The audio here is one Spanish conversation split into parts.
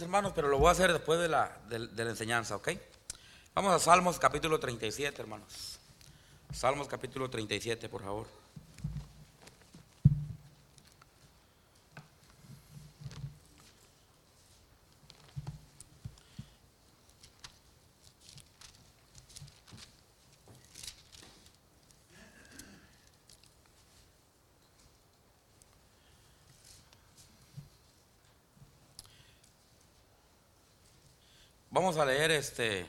hermanos, pero lo voy a hacer después de la, de la enseñanza, ¿ok? Vamos a Salmos capítulo 37, hermanos. Salmos capítulo 37, por favor. Vamos a leer este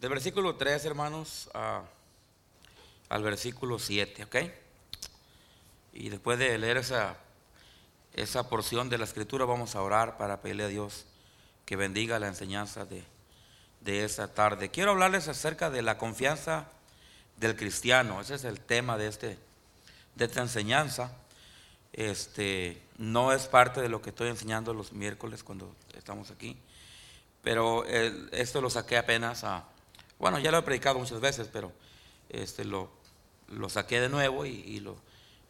del versículo 3, hermanos, al versículo 7, ¿ok? Y después de leer esa, esa porción de la escritura, vamos a orar para pedirle a Dios que bendiga la enseñanza de, de esta tarde. Quiero hablarles acerca de la confianza del cristiano. Ese es el tema de, este, de esta enseñanza. Este, no es parte de lo que estoy enseñando los miércoles cuando estamos aquí. Pero eh, esto lo saqué apenas a, bueno, ya lo he predicado muchas veces, pero este, lo, lo saqué de nuevo y, lo,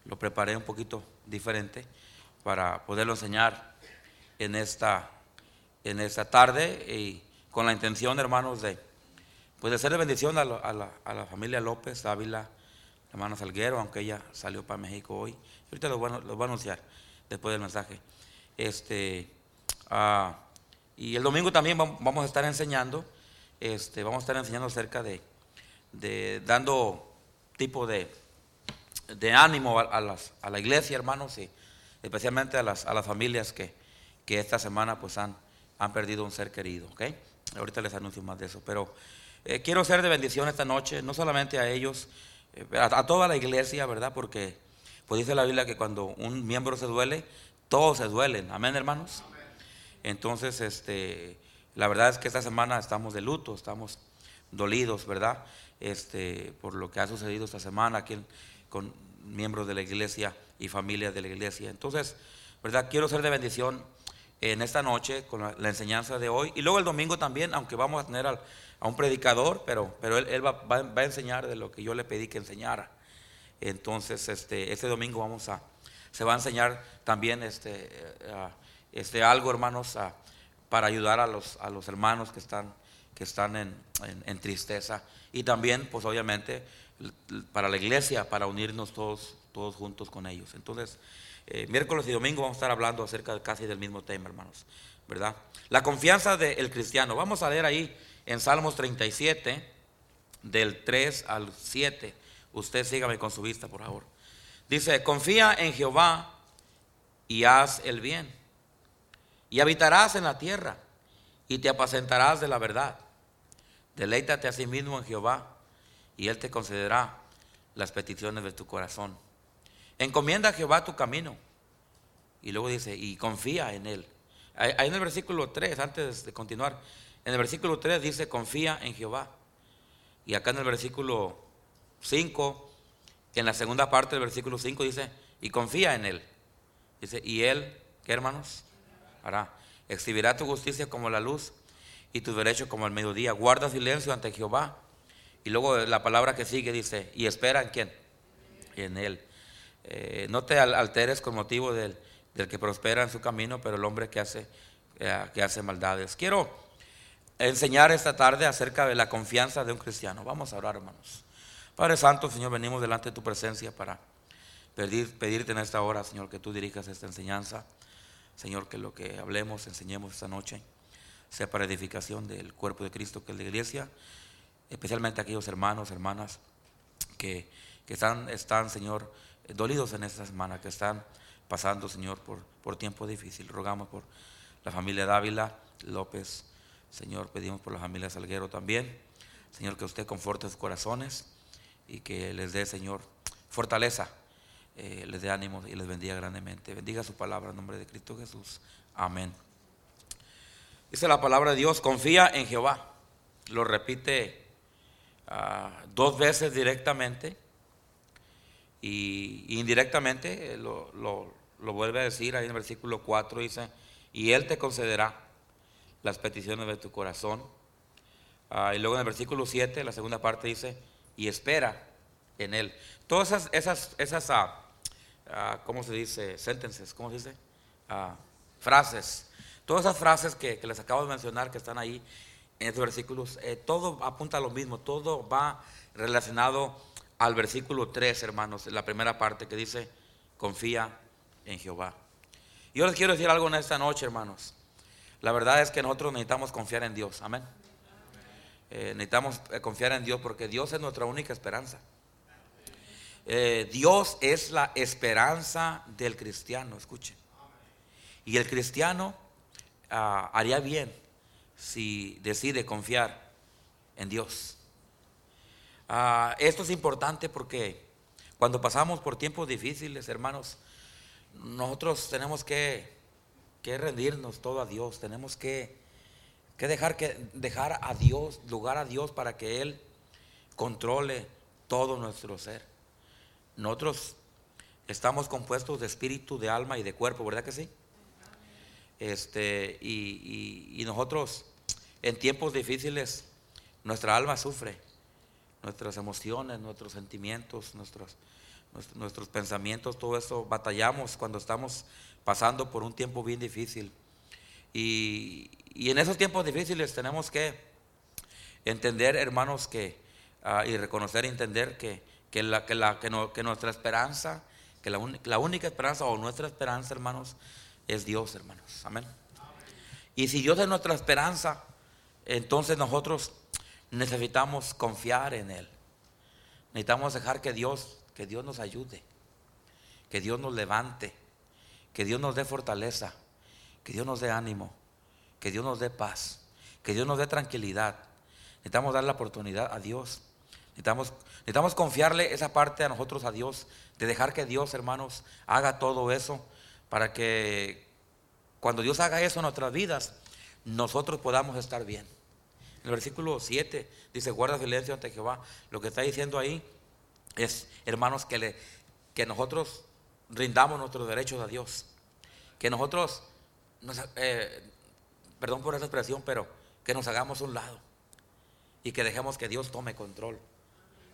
lo preparé un poquito diferente para poderlo enseñar en esta, en esta tarde y con la intención, hermanos, de, pues de de bendición a, lo- a la, a la familia López, Ávila, la hermana Salguero, aunque ella salió para México hoy. Ahorita lo voy, a- lo a anunciar después del mensaje. Este, ah, y el domingo también vam- vamos a estar enseñando, este, vamos a estar enseñando acerca de, de dando tipo de, de ánimo a, las, a la iglesia, hermanos, y especialmente a las, a las familias que, que esta semana pues han, han perdido un ser querido, ¿ok? Ahorita les anuncio más de eso, pero eh, quiero ser de bendición esta noche, no solamente a ellos, eh, a, toda la iglesia, ¿verdad? Porque pues dice la Biblia que cuando un miembro se duele, todos se duelen, amén, hermanos. Entonces, este, la verdad es que esta semana estamos de luto, estamos dolidos, ¿verdad? Este, por lo que ha sucedido esta semana aquí con miembros de la iglesia y familias de la iglesia. Entonces, ¿verdad? Quiero ser de bendición en esta noche con la, enseñanza de hoy y luego el domingo también, aunque vamos a tener a un predicador, pero, pero él, va, va- a enseñar de lo que yo le pedí que enseñara. Entonces, este, este domingo vamos a, se va a enseñar también este, eh, este algo, hermanos, para ayudar a los, a los hermanos que están, que están en, tristeza. Y también, pues obviamente, para la iglesia, para unirnos todos, todos juntos con ellos. Entonces, eh, miércoles y domingo vamos a estar hablando acerca de casi del mismo tema, hermanos, ¿verdad? La confianza del cristiano. Vamos a leer ahí en Salmos 37, del 3 al 7. Usted sígame con su vista, por favor. Dice, confía en Jehová y haz el bien. Y habitarás en la tierra y te apacentarás de la verdad. Deleítate a sí mismo en Jehová y Él te concederá las peticiones de tu corazón. Encomienda a Jehová tu camino. Y luego dice, y confía en Él. Ahí en el versículo 3, antes de continuar, en el versículo 3 dice, confía en Jehová. Y acá en el versículo 5, en la segunda parte del versículo 5 dice, y confía en Él. Dice, y Él, ¿qué hermanos? Exhibirá tu justicia como la luz y tu derecho como el mediodía. Guarda silencio ante Jehová. Y luego la palabra que sigue dice, y espera en quién? En Él. Eh, no te al- alteres con motivo del, del que prospera en su camino, pero el hombre que hace, eh, que hace maldades. Quiero enseñar esta tarde acerca de la confianza de un cristiano. Vamos a orar, hermanos. Padre Santo, Señor, venimos delante de tu presencia para pedir, pedirte en esta hora, Señor, que tú dirijas esta enseñanza. Señor, que lo que hablemos, enseñemos esta noche, sea para edificación del cuerpo de Cristo, que es la iglesia, especialmente aquellos hermanos, hermanas que, que están, están, Señor, dolidos en esta semana, que están pasando, Señor, por, por tiempo difícil. Rogamos por la familia Dávila, López, Señor, pedimos por la familia Salguero también. Señor, que usted conforte sus corazones y que les dé, Señor, fortaleza, eh, les dé ánimo y les bendiga grandemente. Bendiga su palabra en nombre de Cristo Jesús. Amén. Dice la palabra de Dios, confía en Jehová. Lo repite ah, dos veces directamente y, indirectamente eh, lo, lo- lo vuelve a decir ahí en el versículo 4, dice, y Él te concederá las peticiones de tu corazón. Ah, y luego en el versículo 7, la segunda parte dice, y espera en Él. Todas esas, esas, esas ah, ah, ¿cómo se dice? Sentences, ¿cómo se dice? Ah, frases. Todas esas frases que, les acabo de mencionar, que están ahí en estos versículos, eh, todo apunta a lo mismo, todo va relacionado al versículo 3, hermanos, la primera parte que dice, confía en Jehová. Yo les quiero decir algo en esta noche, hermanos. La verdad es que nosotros necesitamos confiar en Dios, amén. Eh, necesitamos eh, confiar en Dios porque Dios es nuestra única esperanza. Eh, Dios es la esperanza del cristiano, escuchen. Y el cristiano ah, haría bien si decide confiar en Dios. Ah, esto es importante porque cuando pasamos por tiempos difíciles, hermanos, nosotros tenemos que, rendirnos todo a Dios, tenemos que, dejar, que dejar a Dios, lugar a Dios para que Él controle todo nuestro ser. Nosotros estamos compuestos de espíritu, de alma y de cuerpo, ¿verdad que sí? Este, y, y nosotros en tiempos difíciles, nuestra alma sufre, nuestras emociones, nuestros sentimientos, nuestros, nuestros pensamientos, todo eso batallamos cuando estamos pasando por un tiempo bien difícil. Y, en esos tiempos difíciles tenemos que entender, hermanos, que, ah, y reconocer y entender que, que, la, que, la, que, nuestra esperanza, que la, la, única esperanza o nuestra esperanza, hermanos, es Dios, hermanos. Amén. Y si Dios es nuestra esperanza, entonces nosotros necesitamos confiar en Él. Necesitamos dejar que Dios que Dios nos ayude, que Dios nos levante, que Dios nos dé fortaleza, que Dios nos dé ánimo, que Dios nos dé paz, que Dios nos dé tranquilidad. Necesitamos dar la oportunidad a Dios. Necesitamos, necesitamos confiarle esa parte a nosotros, a Dios, de dejar que Dios, hermanos, haga todo eso para que cuando Dios haga eso en nuestras vidas, nosotros podamos estar bien. En el versículo 7 dice, guarda silencio ante Jehová. Lo que está diciendo ahí es, hermanos, que, le, que nosotros rindamos nuestros derechos a Dios. Que nosotros, eh, perdón por esa expresión, pero que nos hagamos un lado y que dejemos que Dios tome control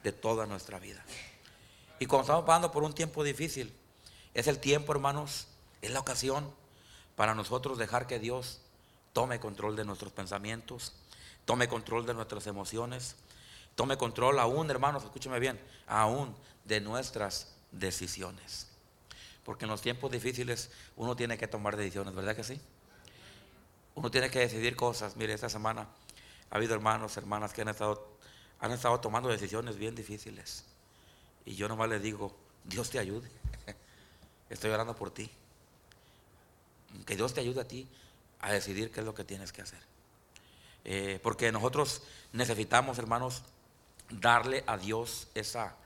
de toda nuestra vida. Y cuando estamos pasando por un tiempo difícil, es el tiempo, hermanos, es la ocasión para nosotros dejar que Dios tome control de nuestros pensamientos, tome control de nuestras emociones, Tome control aún, hermanos, escúcheme bien, aún de nuestras decisiones. Porque en los tiempos difíciles uno tiene que tomar decisiones, ¿verdad que sí? Uno tiene que decidir cosas. Mire, esta semana ha habido hermanos, hermanas que han estado, han estado tomando decisiones bien difíciles. Y yo nomás les digo, Dios te ayude. Estoy orando por ti. Que Dios te ayude a ti a decidir qué es lo que tienes que hacer. Eh, porque nosotros necesitamos, hermanos, darle a Dios esa,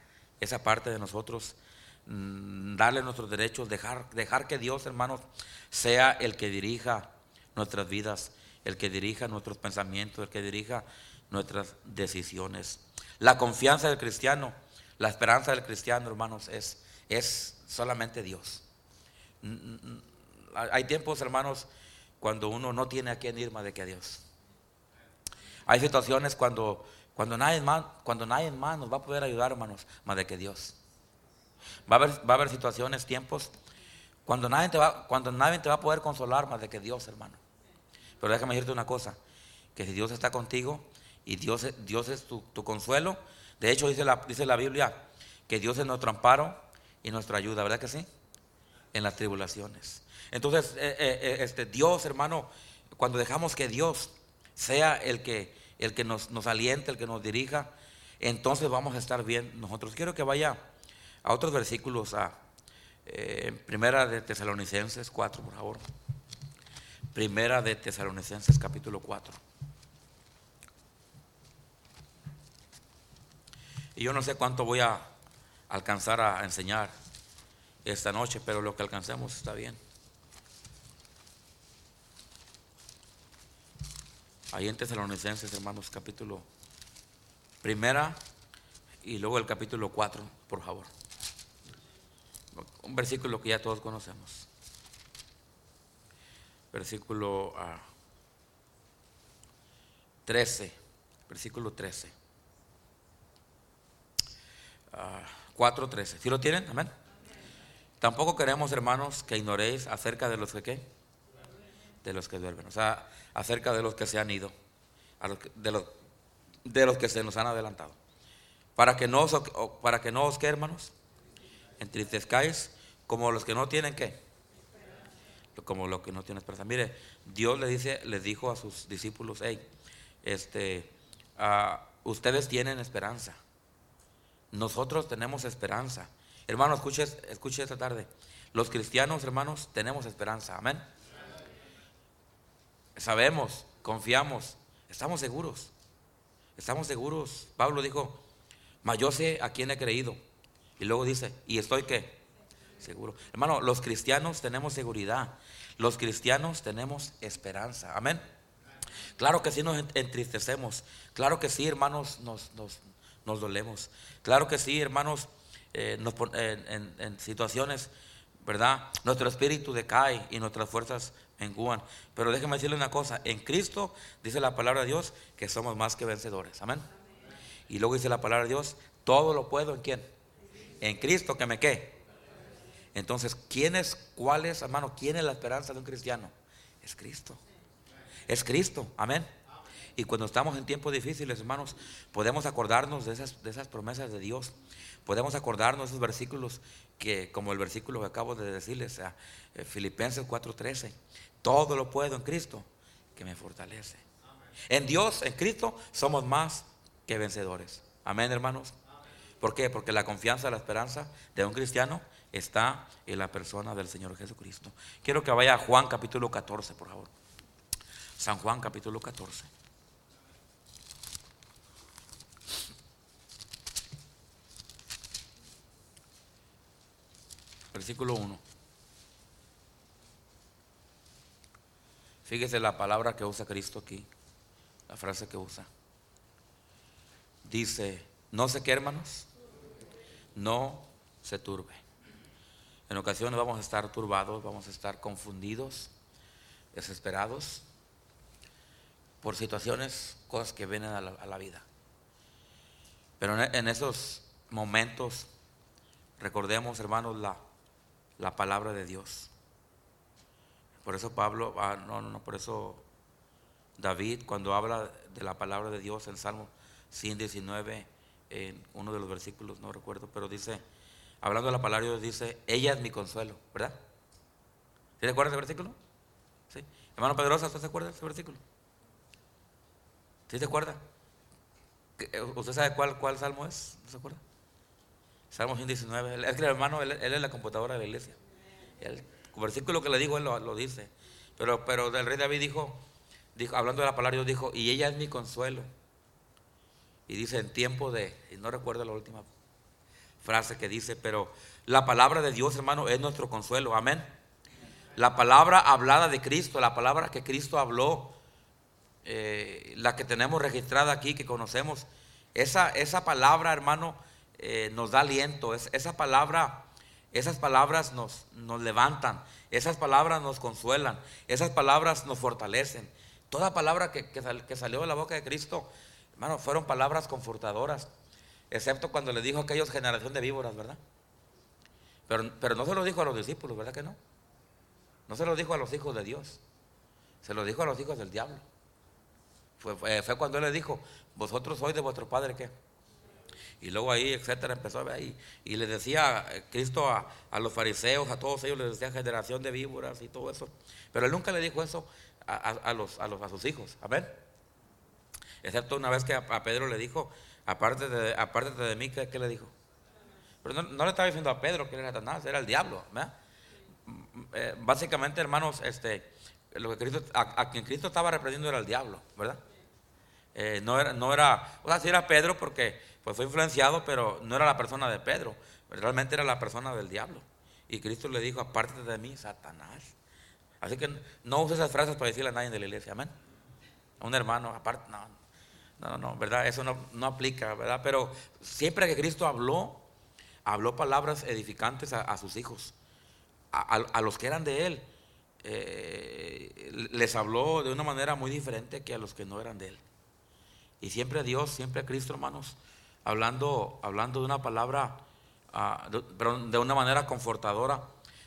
esa parte de nosotros, mm, darle nuestros derechos, dejar, dejar que Dios, hermanos, sea el que dirija nuestras vidas, el que dirija nuestros pensamientos, el que dirija nuestras decisiones. La confianza del cristiano, la esperanza del cristiano, hermanos, es, es solamente Dios. Hay tiempos, hermanos, cuando uno no tiene a quién ir más de que a Dios. Hay situaciones cuando cuando nadie más, cuando nadie más nos va a poder ayudar, hermanos, más de que Dios. Va a haber, va a haber situaciones, tiempos, cuando nadie, te va, cuando nadie te va a poder consolar más de que Dios, hermano. Pero déjame decirte una cosa, que si Dios está contigo y Dios, Dios es tu, consuelo, de hecho dice la, dice la Biblia que Dios es nuestro amparo y nuestra ayuda, ¿verdad que sí? En las tribulaciones. Entonces, eh, eh, eh, este, Dios, hermano, cuando dejamos que Dios sea el que el que nos, nos aliente, el que nos dirija, entonces vamos a estar bien nosotros. Quiero que vaya a otros versículos, a Primera de Tesalonicenses 4, por favor. Primera de Tesalonicenses capítulo 4. Y yo no sé cuánto voy a alcanzar a enseñar esta noche, pero lo que alcancemos está bien. Ahí en Tesalonicenses, hermanos, capítulo primera y luego el capítulo 4, por favor. Un versículo que ya todos conocemos. Versículo 13, ah, versículo 13. 4.13. ¿Sí lo tienen? Amén. Tampoco queremos, hermanos, que ignoréis acerca de los que, ¿qué? de los que duermen. O sea, acerca de los que se han ido, de, los, de los que se nos han adelantado. Para que no os, para que no os, ¿qué, hermanos? Entristezcáis como los que no tienen qué. Como los que no tienen esperanza. Mire, Dios le dice, les dijo a sus discípulos, hey, este, ah, ustedes tienen esperanza. Nosotros tenemos esperanza. Hermano, escuche, escuche esta tarde. Los cristianos, hermanos, tenemos esperanza. Amén. Sabemos, confiamos, estamos seguros. Estamos seguros. Pablo dijo, mas yo sé a quién he creído. Y luego dice, ¿y estoy qué? Seguro. Hermano, los cristianos tenemos seguridad. Los cristianos tenemos esperanza. Amén. Claro que sí nos entristecemos. Claro que sí, hermanos, nos, nos, dolemos. Claro que sí, hermanos, eh, en, en, situaciones, ¿verdad? Nuestro espíritu decae y nuestras fuerzas menguan. Pero déjeme decirle una cosa, en Cristo dice la palabra de Dios que somos más que vencedores. Amén. Y luego dice la palabra de Dios, todo lo puedo en quién? En Cristo que me qué. Entonces, ¿quién es, cuál es, hermano, quién es la esperanza de un cristiano? Es Cristo. Es Cristo. Amén. Y cuando estamos en tiempos difíciles, hermanos, podemos acordarnos de esas, promesas de Dios. Podemos acordarnos de esos versículos que, como el versículo que acabo de decirles, a eh, Filipenses 4:13, todo lo puedo en Cristo que me fortalece. En Dios, en Cristo, somos más que vencedores. Amén, hermanos. ¿Por qué? Porque la confianza, la esperanza de un cristiano está en la persona del Señor Jesucristo. Quiero que vaya a Juan capítulo 14, por favor. San Juan capítulo 14. Versículo 1. Fíjese la palabra que usa Cristo aquí, la frase que usa. Dice, no sé qué hermanos, no se turbe. En ocasiones vamos a estar turbados, vamos a estar confundidos, desesperados por situaciones, cosas que vienen a la, vida. Pero en, esos momentos, recordemos, hermanos, la, la palabra de Dios. Por eso Pablo, ah, no, no, por eso David, cuando habla de la palabra de Dios en Salmo 119, en uno de los versículos, no recuerdo, pero dice, hablando de la palabra de Dios, dice, ella es mi consuelo, ¿verdad? ¿Sí te acuerdas ese versículo? ¿Sí? Hermano Pedrosa, ¿usted se acuerda de ese versículo? ¿Sí se acuerda? Eh, ¿Usted sabe cuál, cuál salmo es? ¿No se acuerda? Salmo 119. Es el hermano, él, es la computadora de la iglesia. El versículo que le digo, él lo, dice. Pero, pero el rey David dijo, dijo, hablando de la palabra, Dios dijo, y ella es mi consuelo. Y dice, en tiempo de, y no recuerdo la última frase que dice, pero la palabra de Dios, hermano, es nuestro consuelo. Amén. La palabra hablada de Cristo, la palabra que Cristo habló, eh, la que tenemos registrada aquí, que conocemos, esa, esa palabra, hermano, eh, nos da aliento. esa palabra, esas palabras nos, nos levantan, esas palabras nos consuelan, esas palabras nos fortalecen. Toda palabra que, que, salió de la boca de Cristo, hermano, fueron palabras confortadoras, excepto cuando le dijo a aquellos generación de víboras, ¿verdad? Pero, pero no se lo dijo a los discípulos, ¿verdad que no? No se lo dijo a los hijos de Dios, se lo dijo a los hijos del diablo. Fue, fue, cuando él le dijo, vosotros sois de vuestro padre qué. Y luego ahí, etcétera, empezó a ver ahí. Y le decía Cristo a, los fariseos, a todos ellos, les decía generación de víboras y todo eso. Pero él nunca le dijo eso a, los, a, los, a sus hijos. Amén. Excepto una vez que a, Pedro le dijo, aparte de, aparte de mí, ¿qué, le dijo? Pero no, le estaba diciendo a Pedro que era Satanás, era el diablo. Eh, básicamente, hermanos, este, lo que Cristo, a, quien Cristo estaba reprendiendo era el diablo, ¿verdad? Eh, no, era, no era, o sea, sí era Pedro porque pues, fue influenciado, pero no era la persona de Pedro, realmente era la persona del diablo. Y Cristo le dijo, aparte de mí, Satanás. Así que no use esas frases para decirle a nadie de la iglesia, amén. A un hermano, aparte, no, no, no, ¿verdad? Eso no, no aplica, ¿verdad? Pero siempre que Cristo habló, habló palabras edificantes a, sus hijos, a los que eran de Él. Eh, les habló de una manera muy diferente que a los que no eran de él. Y siempre a Dios, siempre a Cristo, hermanos, hablando, hablando de una palabra, ah, de, una manera confortadora,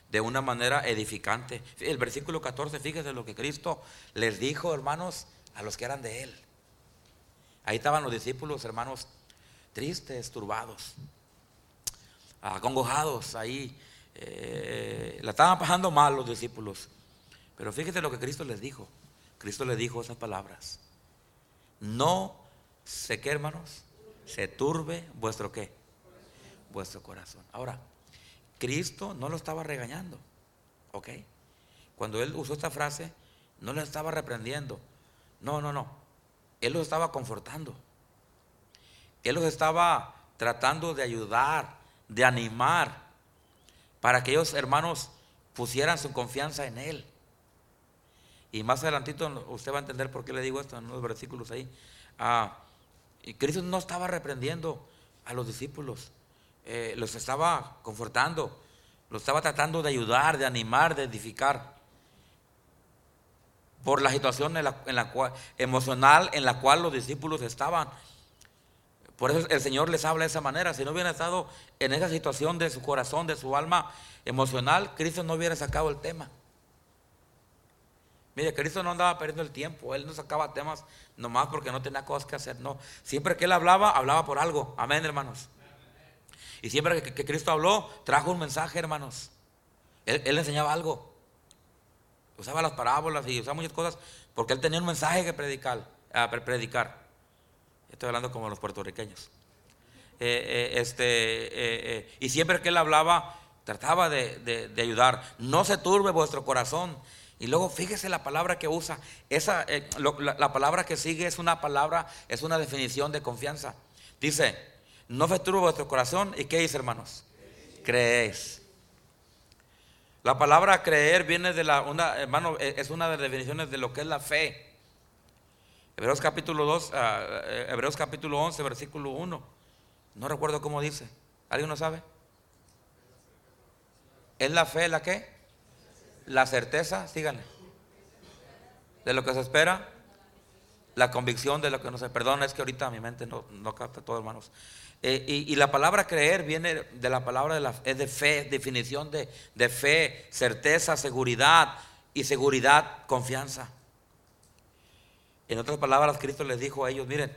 de una manera edificante. El versículo 14, fíjese lo que Cristo les dijo, hermanos, a los que eran de él. Ahí estaban los discípulos, hermanos, tristes, turbados, acongojados, ahí eh, la estaban pasando mal los discípulos. Pero fíjese lo que Cristo les dijo. Cristo les dijo esas palabras. No se qué, hermanos, se turbe vuestro qué, vuestro corazón. Ahora, Cristo no lo estaba regañando, ¿ok? Cuando él usó esta frase, no lo estaba reprendiendo. No, no, no. Él los estaba confortando. Él los estaba tratando de ayudar, de animar, para que ellos, hermanos, pusieran su confianza en Él. Y más adelantito usted va a entender por qué le digo esto en los versículos ahí. Ah, y Cristo no estaba reprendiendo a los discípulos, eh, los estaba confortando, los estaba tratando de ayudar, de animar, de edificar. Por la situación en la, cual, emocional en la cual los discípulos estaban. Por eso el Señor les habla de esa manera. Si no hubiera estado en esa situación de su corazón, de su alma emocional, Cristo no hubiera sacado el tema. Mire, Cristo no andaba perdiendo el tiempo, Él no sacaba temas nomás porque no tenía cosas que hacer, no. Siempre que Él hablaba, hablaba por algo. Amén, hermanos. Y siempre que, Cristo habló, trajo un mensaje, hermanos. Él, enseñaba algo. Usaba las parábolas y usaba muchas cosas porque Él tenía un mensaje que predicar. predicar. Estoy hablando como los puertorriqueños. Eh, eh, este, eh, y siempre que Él hablaba, trataba de ayudar. No se turbe vuestro corazón y luego fíjese la palabra que usa. Esa, eh, la, palabra que sigue es una palabra, es una definición de confianza. Dice, no turbe vuestro corazón. ¿Y qué dice, hermanos? Creéis. La palabra creer viene de la, una, hermano, e, es una de las definiciones de lo que es la fe. Hebreos capítulo 2, ah, eh, Hebreos capítulo 11, versículo 1. No recuerdo cómo dice. ¿Alguien no sabe? ¿Es la fe la qué? La certeza, síganle. De lo que se espera. La convicción de lo que no se. Perdón, es que ahorita mi mente no, no capta todo, hermanos. Eh, y, la palabra creer viene de la palabra de la, es de fe, definición de, de fe, certeza, seguridad y seguridad, confianza. En otras palabras, Cristo les dijo a ellos: Miren,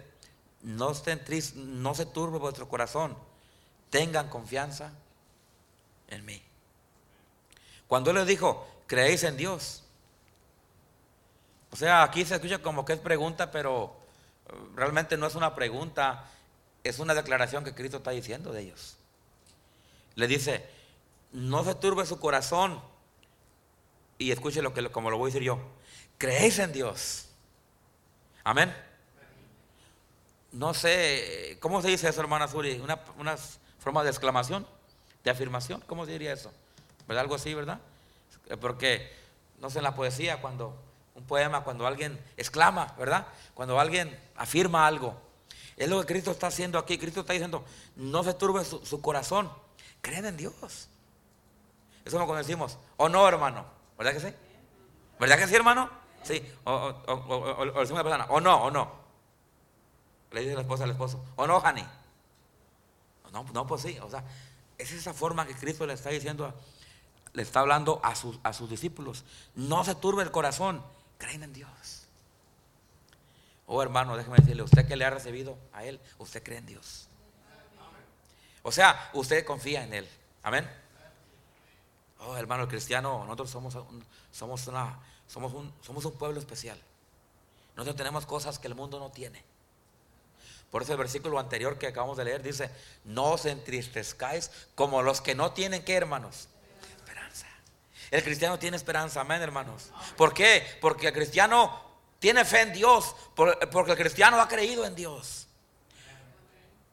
no estén tristes, no se turbe vuestro corazón, tengan confianza en mí. Cuando Él les dijo, creéis en Dios. O sea, aquí se escucha como que es pregunta, pero eh, realmente no es una pregunta, es una declaración que Cristo está diciendo de ellos. Le dice, no se turbe su corazón. Y escuche lo que, como lo voy a decir yo, creéis en Dios. Amén. No sé, ¿cómo se dice eso, hermana Suri? Una, una forma de exclamación, de afirmación, ¿cómo se diría eso? ¿Verdad? Algo así, ¿verdad? Porque, no sé, en la poesía, cuando un poema, cuando alguien exclama, ¿verdad? Cuando alguien afirma algo. Es lo que Cristo está haciendo aquí. Cristo está diciendo, no se turbe su, corazón. Creen en Dios. Eso es como cuando decimos, o no, hermano. ¿Verdad que sí? ¿Verdad que sí, hermano? Sí. O, decimos la persona, o no, o no. Le dice la esposa al esposo, o no, Hani. No, no, pues sí. O sea, es esa forma que Cristo le está diciendo a, le está hablando a sus, a sus discípulos. No se turbe el corazón, creen en Dios. Oh hermano, déjeme decirle, usted que le ha recibido a Él, usted cree en Dios. O sea, usted confía en Él. Amén. Oh hermano, cristiano, nosotros somos, somos, una, somos, un, somos un pueblo especial. Nosotros tenemos cosas que el mundo no tiene. Por eso el versículo anterior que acabamos de leer dice, no os entristezcáis como los que no tienen que, hermanos, el cristiano tiene esperanza, amén, hermanos. ¿Por qué? Porque el cristiano tiene fe en Dios, porque el cristiano ha creído en Dios.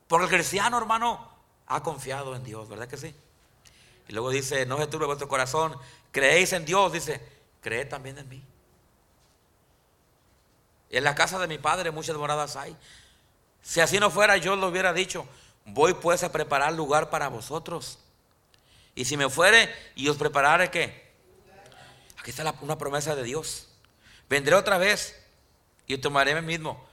Porque el cristiano, hermano, ha confiado en Dios, ¿verdad que sí? Y luego dice, no se turbe vuestro corazón, creéis en Dios, dice, creed también en mí. En la casa de mi padre muchas moradas hay. Si así no fuera, yo lo hubiera dicho, voy pues a preparar lugar para vosotros. Y si me fuere y os prepararé qué? Aquí está una promesa de Dios. Vendré otra vez y tomaré mí mismo.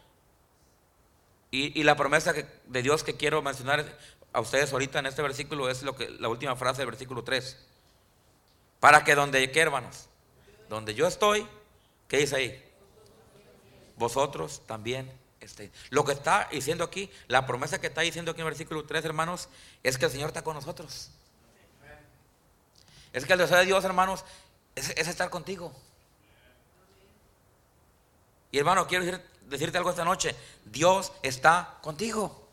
Y, la promesa de Dios que quiero mencionar a ustedes ahorita en este versículo es lo que, la última frase del versículo 3. Para que donde, ¿qué hermanos? Donde yo estoy, ¿qué dice ahí? Vosotros también estéis. Lo que está diciendo aquí, la promesa que está diciendo aquí en el versículo 3, hermanos, es que el Señor está con nosotros. Es que el deseo de Dios, hermanos, es, estar contigo. Y hermano, quiero decirte algo esta noche. Dios está contigo.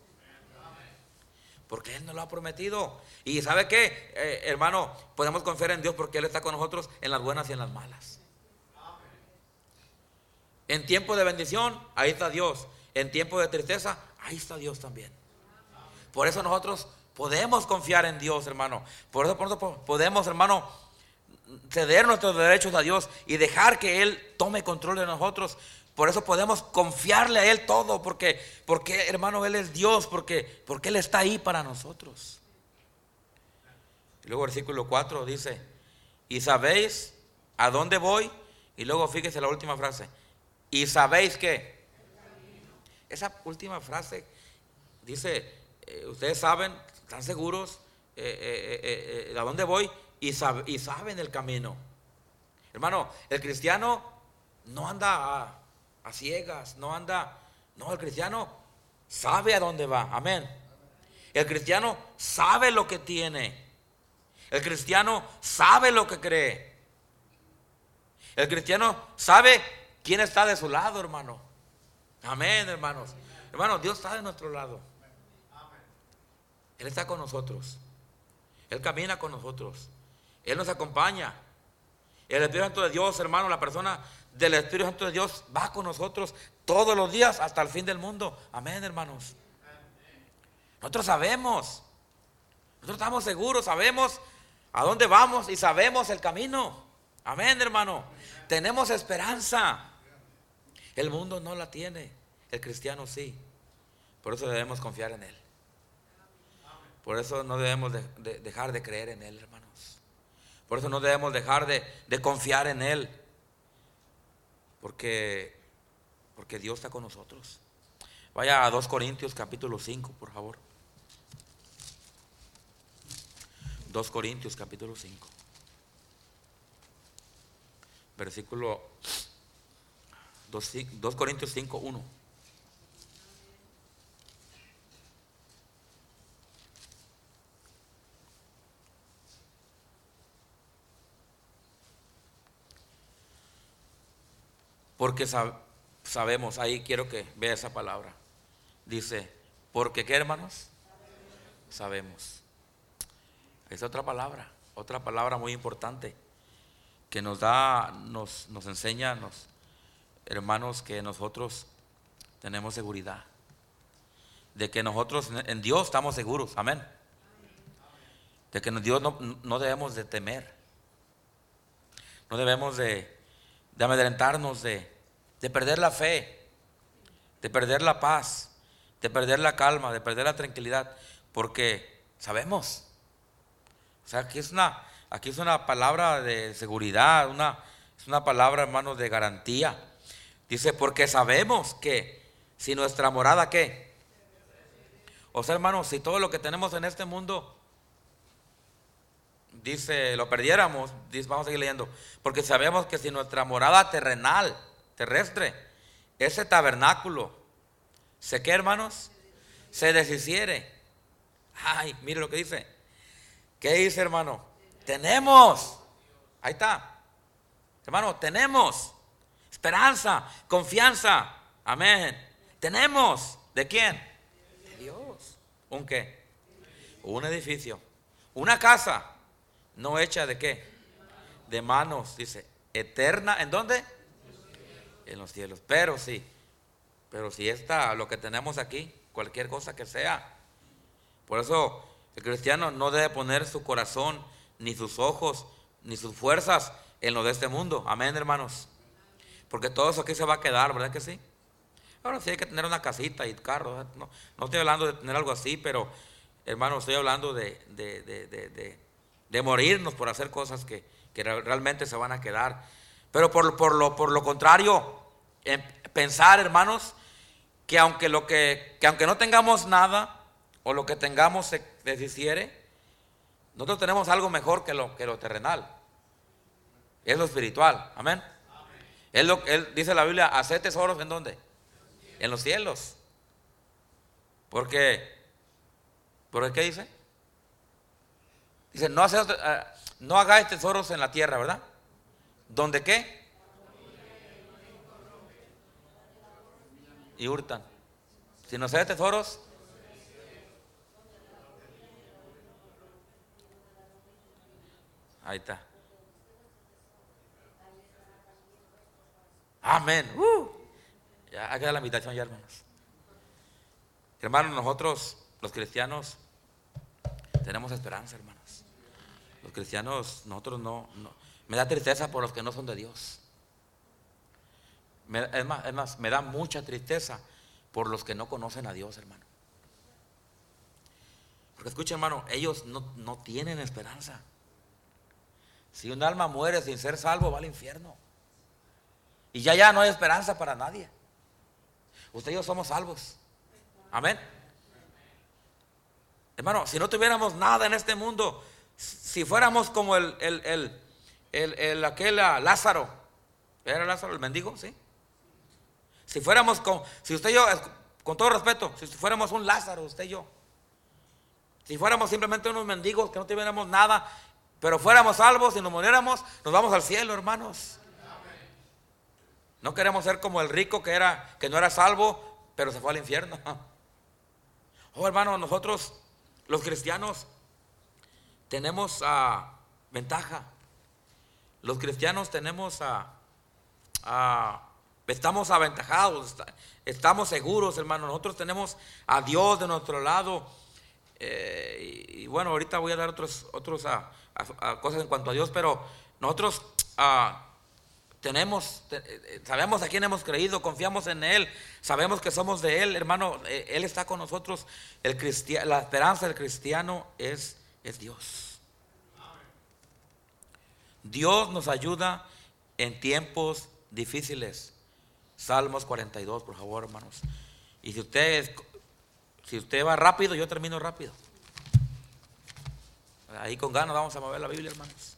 Porque Él nos lo ha prometido. Y ¿sabe qué, eh, hermano? Podemos confiar en Dios porque Él está con nosotros en las buenas y en las malas. En tiempo de bendición, ahí está Dios. En tiempo de tristeza, ahí está Dios también. Por eso nosotros podemos confiar en Dios, hermano. Por eso, podemos, hermano, ceder nuestros derechos a Dios y dejar que Él tome control de nosotros. Por eso podemos confiarle a Él todo, porque, porque hermano, Él es Dios, porque, porque Él está ahí para nosotros. Y luego versículo 4 dice, y sabéis a dónde voy, y luego fíjese la última frase, y sabéis que, esa última frase dice, eh, ustedes saben, están seguros eh, eh, a dónde voy y, y saben el camino. Hermano, el cristiano no anda a a ciegas, no anda, no, el cristiano sabe a dónde va, amén. El cristiano sabe lo que tiene. El cristiano sabe lo que cree. El cristiano sabe quién está de su lado, hermano. Amén, hermanos. Hermano, Dios está de nuestro lado. Él está con nosotros. Él camina con nosotros. Él nos acompaña. El Espíritu Santo de Dios, hermano, la persona del Espíritu Santo de Dios va con nosotros todos los días hasta el fin del mundo. Amén, hermanos. Nosotros sabemos, nosotros estamos seguros, sabemos a dónde vamos y sabemos el camino. Amén, hermano. Tenemos esperanza. El mundo no la tiene, el cristiano sí. Por eso debemos confiar en Él. Por eso no debemos dejar de creer en Él, hermanos. Por eso no debemos dejar de confiar en Él porque, porque Dios está con nosotros. Vaya a 2 Corintios capítulo 5, por favor. 2 Corintios capítulo 5. Versículo 2, 2 Corintios 5, 1. Porque sabemos, ahí quiero que vea esa palabra. Dice, porque qué hermanos? Sabemos. Es otra palabra, otra palabra muy importante que nos da, nos, nos enseña, nos, hermanos, que nosotros tenemos seguridad. De que nosotros en Dios estamos seguros, amén. De que en Dios no, no debemos de temer. No debemos de, amedrentarnos, de, de perder la fe, de perder la paz, de perder la calma, de perder la tranquilidad, porque sabemos. O sea, aquí es una, aquí es una palabra de seguridad, una, es una palabra, hermanos, de garantía. Dice, porque sabemos que si nuestra morada, ¿qué? O sea, hermanos, si todo lo que tenemos en este mundo dice, lo perdiéramos, dice, vamos a seguir leyendo, porque sabemos que si nuestra morada terrenal, terrestre, ese tabernáculo, ¿se qué, hermanos? Se deshiciere. Ay, mire lo que dice. ¿Qué dice, hermano? Tenemos. Ahí está. Hermano, tenemos esperanza, confianza. Amén. Tenemos. ¿De quién? De Dios. ¿Un qué? Un edificio. Una casa no hecha de qué? De manos, dice, eterna. ¿En dónde? En los cielos. Pero sí, pero si está lo que tenemos aquí, cualquier cosa que sea. Por eso el cristiano no debe poner su corazón, ni sus ojos, ni sus fuerzas en lo de este mundo. Amén, hermanos. Porque todo eso aquí se va a quedar, ¿verdad que sí? Ahora sí hay que tener una casita y carro. No, estoy hablando de tener algo así, pero hermano, estoy hablando de, de, de de morirnos por hacer cosas que, realmente se van a quedar. Pero por, por, lo, por lo contrario, pensar, hermanos, que aunque, lo que, que aunque no tengamos nada o lo que tengamos se deshiciere, nosotros tenemos algo mejor que lo, que lo terrenal. Es lo espiritual. Amén. Él, lo, él dice la Biblia, hacer tesoros en dónde? En los cielos. Porque, ¿por qué dice? Dice, no, eh, no hagáis tesoros en la tierra, ¿verdad? ¿Dónde qué? Y hurtan. Si no haces tesoros, ahí está. Amén. Uh. Ya ha la invitación ya, hermanos. Hermanos, nosotros, los cristianos, tenemos esperanza, hermanos. Los cristianos, nosotros no, me da tristeza por los que no son de Dios. es, más, es más, me da mucha tristeza por los que no conocen a Dios, hermano. Porque escucha, hermano, ellos no, no tienen esperanza. Si un alma muere sin ser salvo, va al infierno. Y ya ya no hay esperanza para nadie. Usted y yo somos salvos. Amén. Hermano, si no tuviéramos nada en este mundo, si fuéramos como el, el, aquel ah, Lázaro, ¿era Lázaro el mendigo? Sí. Si fuéramos con, si usted y yo, con todo respeto, si fuéramos un Lázaro, usted y yo, si fuéramos simplemente unos mendigos que no tuviéramos nada, pero fuéramos salvos y nos muriéramos, nos vamos al cielo, hermanos. No queremos ser como el rico que era, que no era salvo, pero se fue al infierno. Oh, hermano, nosotros, los cristianos, tenemos a ventaja. Los cristianos tenemos a, estamos aventajados, estamos seguros, hermano. Nosotros tenemos a Dios de nuestro lado. Eh, y, bueno, ahorita voy a dar otros, otros a, cosas en cuanto a Dios, pero nosotros tenemos, eh, sabemos a quién hemos creído, confiamos en Él, sabemos que somos de Él, hermano, eh, Él está con nosotros. El la esperanza del cristiano es, es Dios. Dios nos ayuda en tiempos difíciles. Salmos 42, por favor, hermanos. Y si usted, si usted va rápido, yo termino rápido. Ahí con ganas vamos a mover la Biblia, hermanos.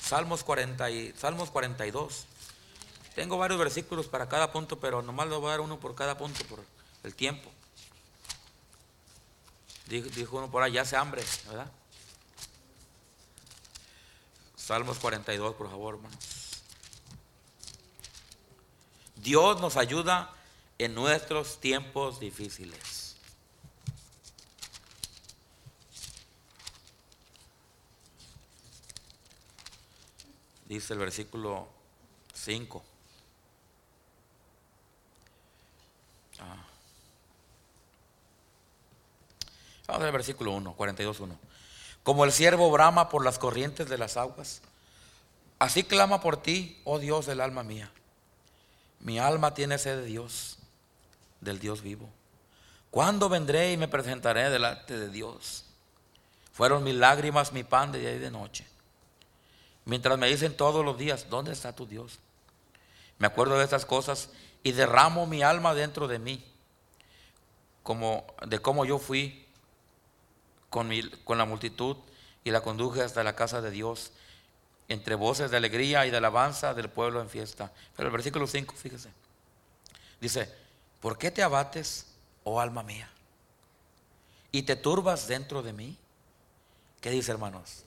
Salmos, 40 y, Salmos 42. Tengo varios versículos para cada punto, pero nomás le voy a dar uno por cada punto por el tiempo. Dijo, uno por allá, hace hambre, ¿verdad? Salmos 42, por favor, hermanos. Dios nos ayuda en nuestros tiempos difíciles. dice el versículo 5. Ah. Vamos al versículo 1, 42.1. Como el siervo brama por las corrientes de las aguas, así clama por ti, oh Dios del alma mía. Mi alma tiene sed de Dios, del Dios vivo. ¿Cuándo vendré y me presentaré delante de Dios? Fueron mis lágrimas mi pan de día y de noche Mientras me dicen todos los días, ¿dónde está tu Dios? Me acuerdo de estas cosas y derramo mi alma dentro de mí, como de cómo yo fui con, con la multitud y la conduje hasta la casa de Dios, entre voces de alegría y de alabanza del pueblo en fiesta. Pero el versículo 5, fíjese, dice, ¿por qué te abates, oh alma mía? ¿Y te turbas dentro de mí? ¿Qué dice, hermanos?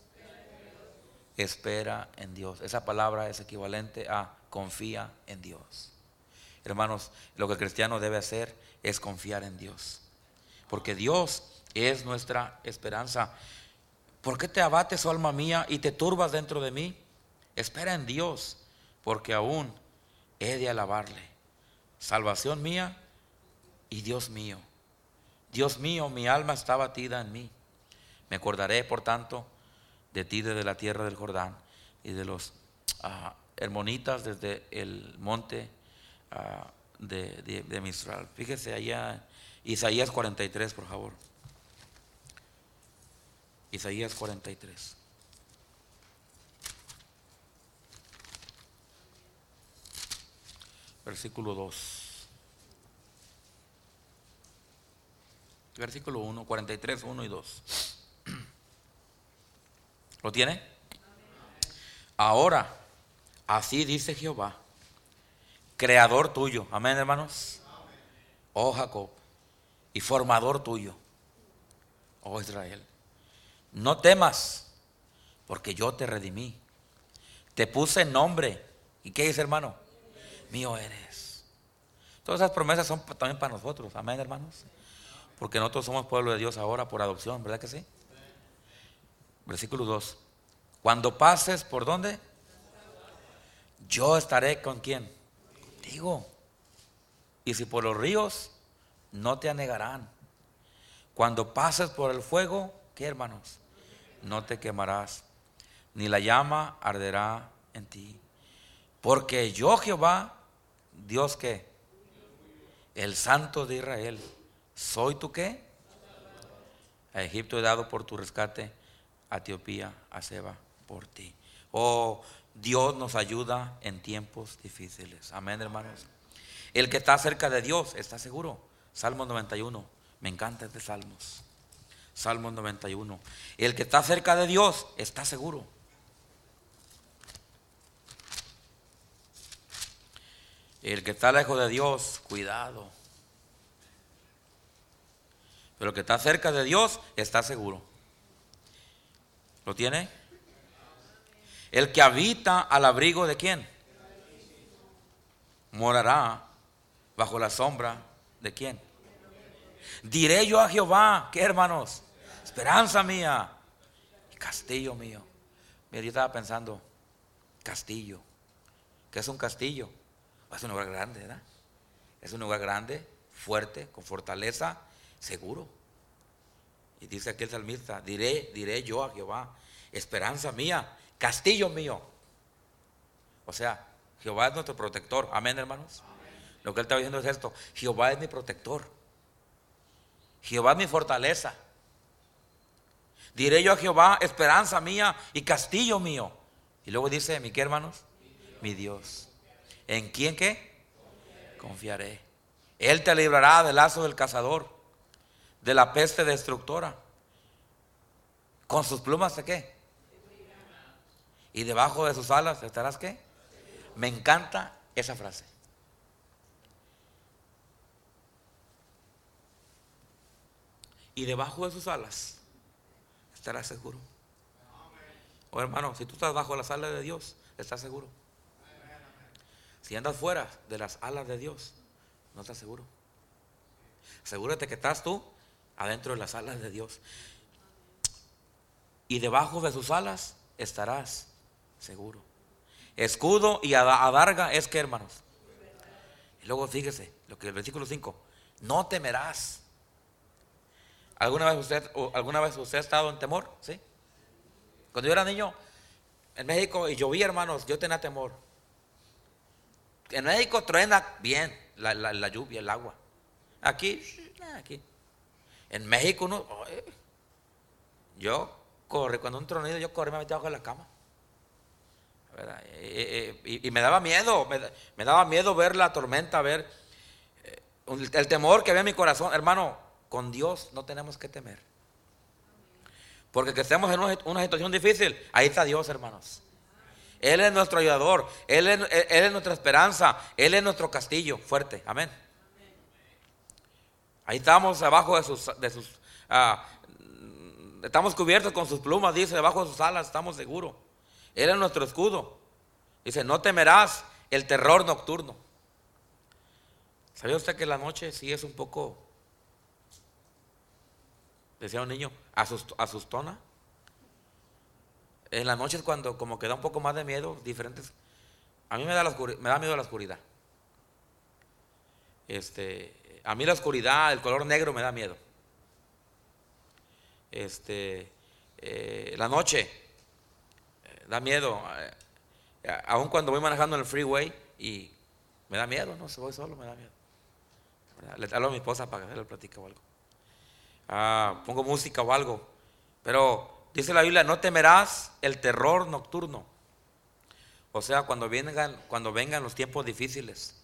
espera en Dios. Esa palabra es equivalente a confía en Dios. Hermanos, lo que el cristiano debe hacer es confiar en Dios. Porque Dios es nuestra esperanza. ¿Por qué te abates, oh alma mía, y te turbas dentro de mí? Espera en Dios, porque aún he de alabarle. Salvación mía y Dios mío. Dios mío, mi alma está batida en mí. Me acordaré, por tanto, de ti desde la tierra del Jordán y de los ah, hermonitas desde el monte ah, de, de, Mistral. Fíjese allá, Isaías 43, por favor. Isaías 43. Versículo 2. Versículo 1, 43, 1 y 2. ¿Lo tiene? Ahora, Así dice Jehová, creador tuyo. Amén, hermanos. Oh Jacob, y formador tuyo. Oh Israel. No temas, porque yo te redimí. Te puse nombre. ¿Y qué dice, hermano? Mío eres. Todas esas promesas son también para nosotros. Amén, hermanos. Porque nosotros somos pueblo de Dios ahora por adopción, ¿verdad que sí? Versículo 2. Cuando pases por dónde? Yo estaré con quién? Contigo. Y si por los ríos, no te anegarán. Cuando pases por el fuego, ¿qué hermanos? No te quemarás, ni la llama arderá en ti. Porque yo Jehová, Dios que, el Santo de Israel, soy tu qué? A Egipto he dado por tu rescate, a Etiopía, a Seba, por ti. Oh, Dios nos ayuda en tiempos difíciles. Amén, hermanos. El que está cerca de Dios está seguro. Salmo 91. Me encanta este Salmos. Salmo 91. El que está cerca de Dios está seguro. El que está lejos de Dios, cuidado. Pero el que está cerca de Dios está seguro. ¿Lo tiene? El que habita al abrigo de quién? Morará bajo la sombra de quién? Diré yo a Jehová, ¿qué hermanos? Esperanza mía castillo mío. Mira, yo estaba pensando, castillo. ¿Qué es un castillo? Es un lugar grande, ¿verdad? Es un lugar grande, fuerte, con fortaleza, seguro. Y dice aquí el salmista, diré, diré yo a Jehová, esperanza mía castillo mío. O sea, Jehová es nuestro protector. Amén, hermanos. Lo que él está diciendo es esto. Jehová es mi protector. Jehová es mi fortaleza. Diré yo a Jehová, esperanza mía y castillo mío. Y luego dice, ¿mi qué, hermanos? Mi Dios. ¿En quién qué? Confiaré. Él te librará del lazo del cazador, de la peste destructora. ¿Con sus plumas de qué? y debajo de sus alas estarás qué? Me encanta esa frase. Y debajo de sus alas estarás seguro. Oh, hermano, si tú estás bajo las alas de Dios, estás seguro. Si andas fuera de las alas de Dios, no estás seguro. Asegúrate que estás tú adentro de las alas de Dios. Y debajo de sus alas estarás seguro. Escudo y adarga es que, hermanos. Y luego fíjese, lo que el versículo 5, no temerás. ¿Alguna vez usted alguna vez usted ha estado en temor? ¿Sí? Cuando yo era niño en México y llovía, hermanos, yo tenía temor. En México truena bien la, lluvia, el agua. Aquí, aquí. En México uno, yo corre, cuando un tronido yo corre, me metí abajo de la cama. Eh, eh, y, me daba miedo, me, daba miedo ver la tormenta, ver eh, el temor que había en mi corazón. Hermano, con Dios no tenemos que temer. Porque que estemos en una, situación difícil, ahí está Dios, hermanos. Él es nuestro ayudador, Él es, nuestra esperanza, Él es nuestro castillo fuerte. Amén. Ahí estamos abajo de sus, de sus ah, estamos cubiertos con sus plumas, dice, debajo de sus alas, estamos seguros. Él es nuestro escudo. Dice, no temerás el terror nocturno. ¿Sabía usted que la noche sí es un poco, decía un niño, asustona? En la noche es cuando como que da un poco más de miedo, diferentes. A mí me da, me da miedo la oscuridad. Este, a mí la oscuridad, el color negro me da miedo. Este, eh, la noche, da miedo. Eh, aun cuando voy manejando en el freeway y me da miedo, no, si voy solo me da miedo. Le hablo a mi esposa para que le platique o algo. Ah, pongo música o algo. Pero dice la Biblia, no temerás el terror nocturno. O sea, cuando vengan, cuando vengan los tiempos difíciles,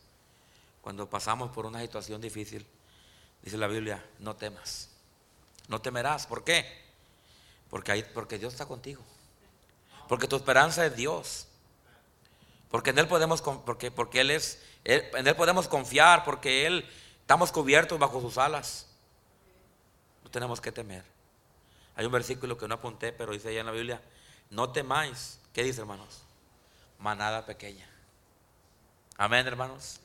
cuando pasamos por una situación difícil, dice la Biblia, no temas. No temerás. ¿Por qué? Porque, porque Dios está contigo. Porque tu esperanza es Dios. Porque en Él podemos, porque, porque Él es, en Él podemos confiar, porque Él estamos cubiertos bajo sus alas. No tenemos que temer. Hay un versículo que no apunté, pero dice allá en la Biblia, no temáis. ¿Qué dice, hermanos? Manada pequeña. Amén, hermanos.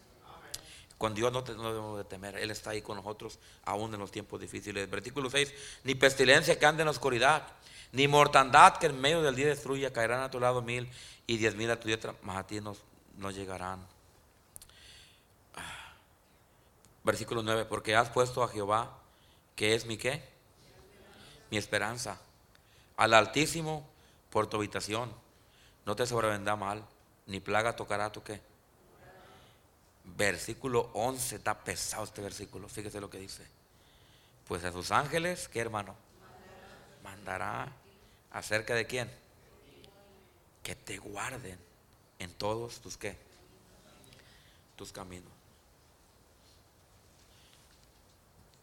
Con Dios no, debemos de temer. Él está ahí con nosotros, aún en los tiempos difíciles. Versículo 6. Ni pestilencia que ande en la oscuridad, ni mortandad que en medio del día destruya. Caerán a tu lado mil y diez mil a tu diestra, mas a ti no, no llegarán. Versículo 9. Porque has puesto a Jehová, que es mi qué? Mi esperanza. Al Altísimo por tu habitación. No te sobrevendrá mal, ni plaga tocará tu qué versículo 11, está pesado este versículo, fíjese lo que dice. Pues a sus ángeles, ¿qué hermano? Mandará acerca de quién? Que te guarden en todos tus qué? Tus caminos.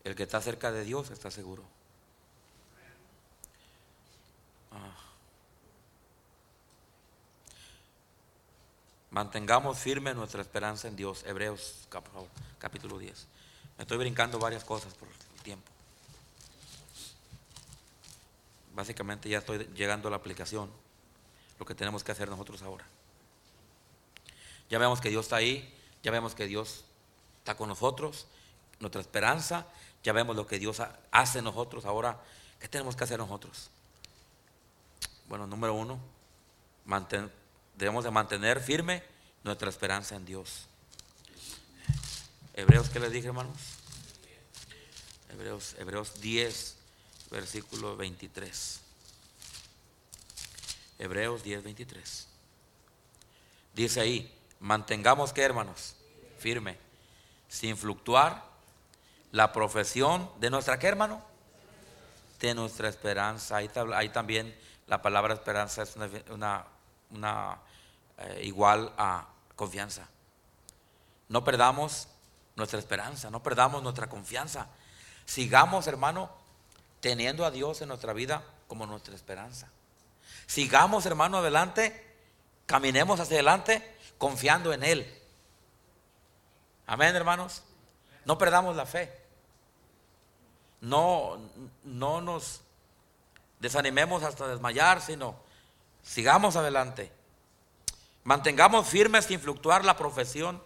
El que está cerca de Dios está seguro. Mantengamos firme nuestra esperanza en Dios. Hebreos capítulo 10. Me estoy brincando varias cosas por el tiempo. Básicamente ya estoy llegando a la aplicación. Lo que tenemos que hacer nosotros ahora. Ya vemos que Dios está ahí. Ya vemos que Dios está con nosotros. Nuestra esperanza. Ya vemos lo que Dios hace en nosotros. Ahora, ¿qué tenemos que hacer nosotros? Bueno, número uno, debemos de mantener firme nuestra esperanza en Dios. Hebreos, ¿qué les dije, hermanos? Hebreos, Hebreos 10, versículo 23. Hebreos 10, 23. Dice ahí, mantengamos que, hermanos, firme, sin fluctuar la profesión de nuestra, ¿qué, hermano? De nuestra esperanza. Ahí, ahí también la palabra esperanza es una, eh, igual a confianza. No perdamos nuestra esperanza, no perdamos nuestra confianza. Sigamos, hermano, teniendo a Dios en nuestra vida como nuestra esperanza. Sigamos, hermano, adelante, caminemos hacia adelante confiando en Él. Amén, hermanos. No perdamos la fe. No, no nos desanimemos hasta desmayar, sino sigamos adelante. Mantengamos firmes sin fluctuar la profesión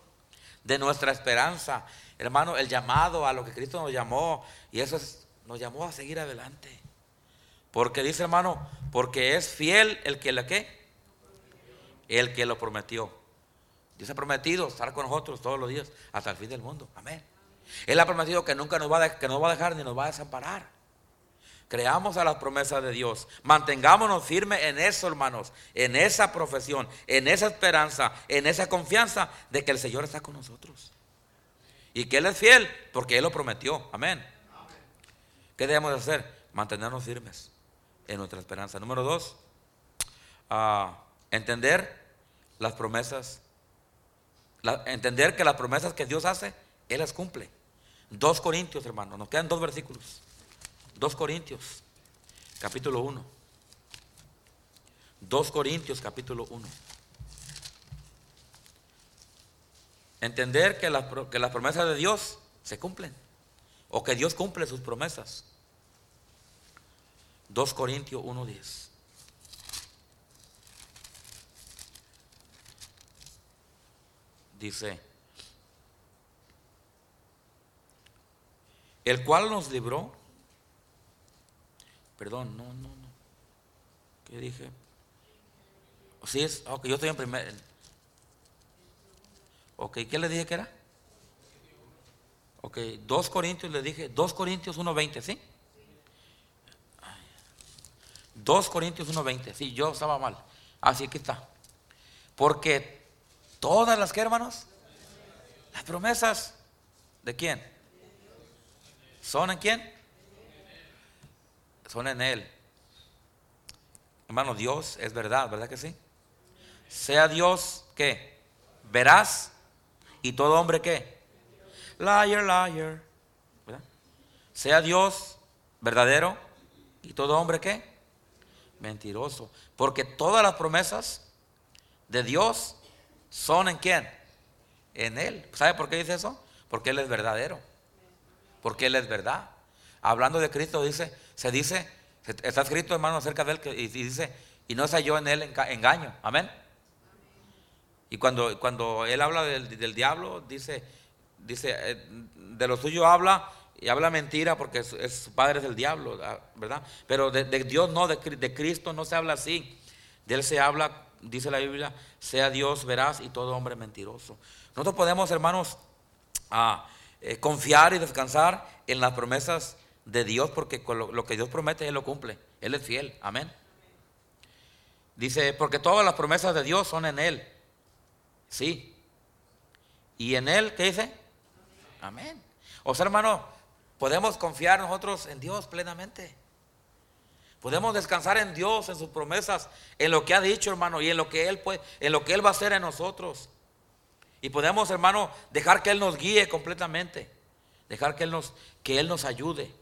de nuestra esperanza. Hermano, el llamado a lo que Cristo nos llamó, y eso nos llamó a seguir adelante. Porque dice hermano, porque es fiel el que qué? El que lo prometió. Dios ha prometido estar con nosotros todos los días hasta el fin del mundo. Amén. Él ha prometido que nunca nos va a, que va a dejar ni nos va a desamparar. Creamos a las promesas de Dios. Mantengámonos firmes en eso, hermanos, en esa profesión, en esa esperanza, en esa confianza de que el Señor está con nosotros. Y que Él es fiel porque Él lo prometió. Amén. ¿Qué debemos hacer? Mantenernos firmes en nuestra esperanza. Número dos, ah, entender las promesas. entender que las promesas que Dios hace, Él las cumple. Dos Corintios, hermanos. Nos quedan dos versículos. 2 Corintios, capítulo 1. 2 Corintios, capítulo 1. Entender que las, que las promesas de Dios se cumplen. O que Dios cumple sus promesas. 2 Corintios 1.10. Dice, el cual nos libró Perdón, no, no, no. ¿Qué dije? Sí, es. Ok, yo estoy en primer. Ok, ¿qué le dije que era? Ok, 2 Corintios le dije, 2 Corintios 1.20, ¿sí? 2 Corintios 1.20, sí, yo estaba mal. Así que está. Porque todas las que hermanos, las promesas de quién? ¿Son en quién? son en Él. Hermano, Dios es verdad, ¿verdad que sí? Sea Dios que verás y todo hombre que liar, liar. Sea Dios verdadero y todo hombre que mentiroso. Porque todas las promesas de Dios son en quién? En Él. ¿Sabe por qué dice eso? Porque Él es verdadero. Porque Él es verdad. Hablando de Cristo dice, se dice, está escrito hermano acerca de Él y dice, y no yo en Él engaño. Amén. Y cuando, cuando Él habla del, diablo, dice, dice, eh, de lo suyo habla y habla mentira porque es, su padre es el diablo, ah, ¿verdad? Pero de, Dios no, de, de, Cristo no se habla así. De Él se habla, dice la Biblia, sea Dios veraz y todo hombre mentiroso. Nosotros podemos, hermanos, ah, eh, confiar y descansar en las promesas de Dios porque lo, lo, que Dios promete, Él lo cumple. Él es fiel. Amén. Dice, porque todas las promesas de Dios son en Él. Sí. ¿Y en Él qué dice? Amén. O sea, hermano, podemos confiar nosotros en Dios plenamente. Podemos descansar en Dios, en sus promesas, en lo que ha dicho, hermano, y en lo que Él puede, en lo que Él va a hacer en nosotros. Y podemos, hermano, dejar que Él nos guíe completamente. Dejar que Él nos, que Él nos ayude.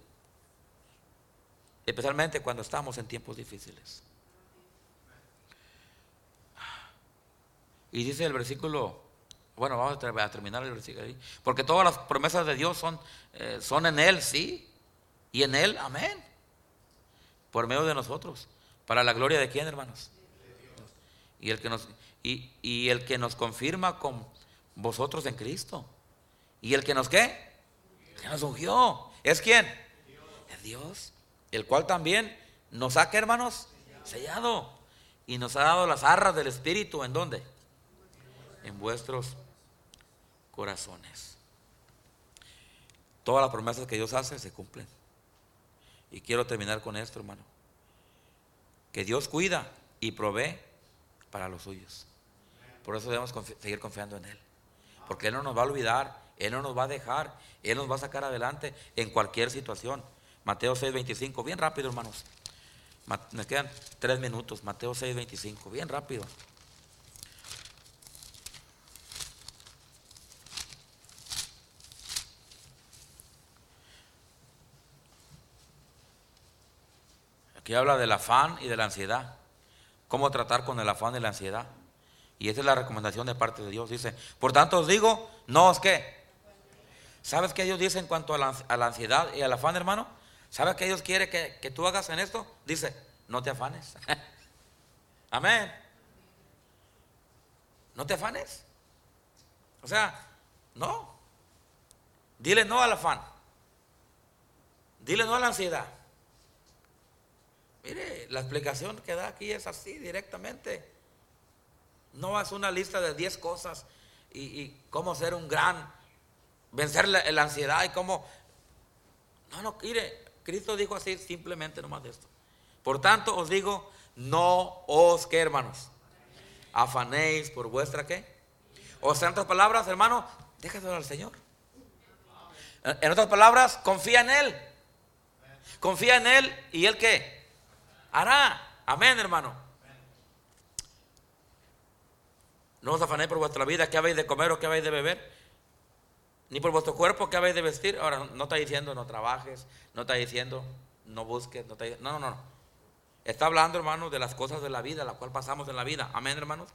Especialmente cuando estamos en tiempos difíciles. Y dice el versículo, bueno, vamos a terminar el versículo ahí. Porque todas las promesas de Dios son, eh, son en Él, sí. Y en Él, amén. Por medio de nosotros. ¿Para la gloria de quién, hermanos? Y el que nos, y, y el que nos confirma con vosotros en Cristo. ¿Y el que nos qué? Que nos ungió. ¿Es quién? Es Dios. El cual también nos ha, ¿qué, hermanos? Sellado. Y nos ha dado las arras del Espíritu. ¿En dónde? En vuestros corazones. Todas las promesas que Dios hace se cumplen. Y quiero terminar con esto, hermano. Que Dios cuida y provee para los suyos. Por eso debemos seguir confiando en Él. Porque Él no nos va a olvidar, Él no nos va a dejar, Él nos va a sacar adelante en cualquier situación. Mateo 6, 25, bien rápido hermanos. Me quedan tres minutos, Mateo 6, 25, bien rápido. Aquí habla del afán y de la ansiedad. ¿Cómo tratar con el afán y la ansiedad? Y esa es la recomendación de parte de Dios. Dice, por tanto os digo, no os qué. ¿Sabes qué Dios dice en cuanto a la, ansiedad y al afán, hermano? ¿Sabes qué Dios quiere que, que tú hagas en esto? Dice, no te afanes. Amén. No te afanes. O sea, no. Dile no al afán. Dile no a la ansiedad. Mire, la explicación que da aquí es así directamente. No es una lista de 10 cosas y, cómo ser un gran, vencer la, ansiedad y cómo... No, no, mire, Cristo dijo así simplemente nomás de esto. Por tanto os digo, no os, ¿qué hermanos? Afanéis por vuestra qué. O sea, en otras palabras, hermano, déjalo al Señor. En otras palabras, confía en Él. Confía en Él y Él qué? Hará. Amén, hermano. No os afanéis por vuestra vida, qué habéis de comer o qué habéis de beber, ni por vuestro cuerpo, qué habéis de vestir. Ahora, no está diciendo no trabajes, no está diciendo no busques, no, está, no, no, no. Está hablando, hermanos, de las cosas de la vida, la cual pasamos en la vida. Amén, hermanos.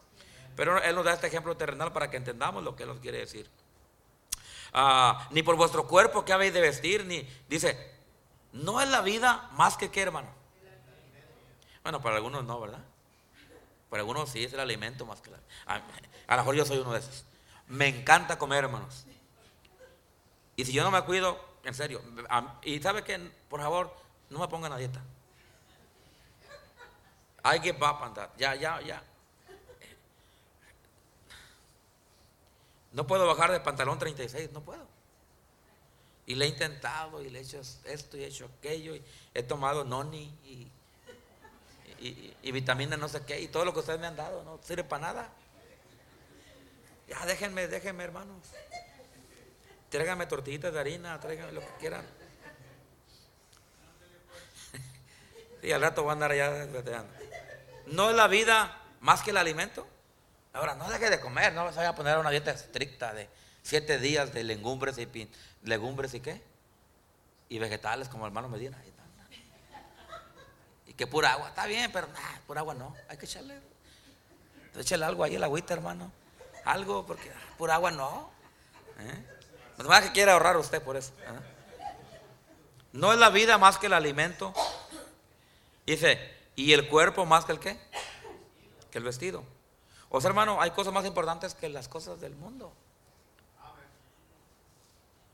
Pero Él nos da este ejemplo terrenal para que entendamos lo que Él nos quiere decir. Ah, ni por vuestro cuerpo, qué habéis de vestir, ni dice, no es la vida más que qué, hermano. Bueno, para algunos no, ¿verdad? Para algunos sí es el alimento más que la... A, a lo mejor yo soy uno de esos. Me encanta comer, hermanos. Y si yo no me cuido, en serio, y sabe que, por favor, no me pongan a dieta. Hay que up Ya, ya, ya. No puedo bajar de pantalón 36, no puedo. Y le he intentado y le he hecho esto y he hecho aquello y he tomado noni y y, y, vitaminas no sé qué, y todo lo que ustedes me han dado, no sirve para nada. Ya déjenme, déjenme, hermanos. Tráiganme tortillitas de harina, tráiganme lo que quieran. Y al rato van a andar allá No es la vida más que el alimento. Ahora, no deje de comer, no se vaya a poner una dieta estricta de siete días de legumbres y legumbres y qué. Y vegetales como hermano Medina que pura agua. Está bien, pero nada, pura agua no. Hay que echarle. Échale algo ahí, el agüita, hermano. algo, porque ah, por agua no. ¿Eh? Más que quiere ahorrar usted por eso. ¿eh? No es la vida más que el alimento. Dice, ¿y el cuerpo más que el qué? Que el vestido. O sea, hermano, hay cosas más importantes que las cosas del mundo.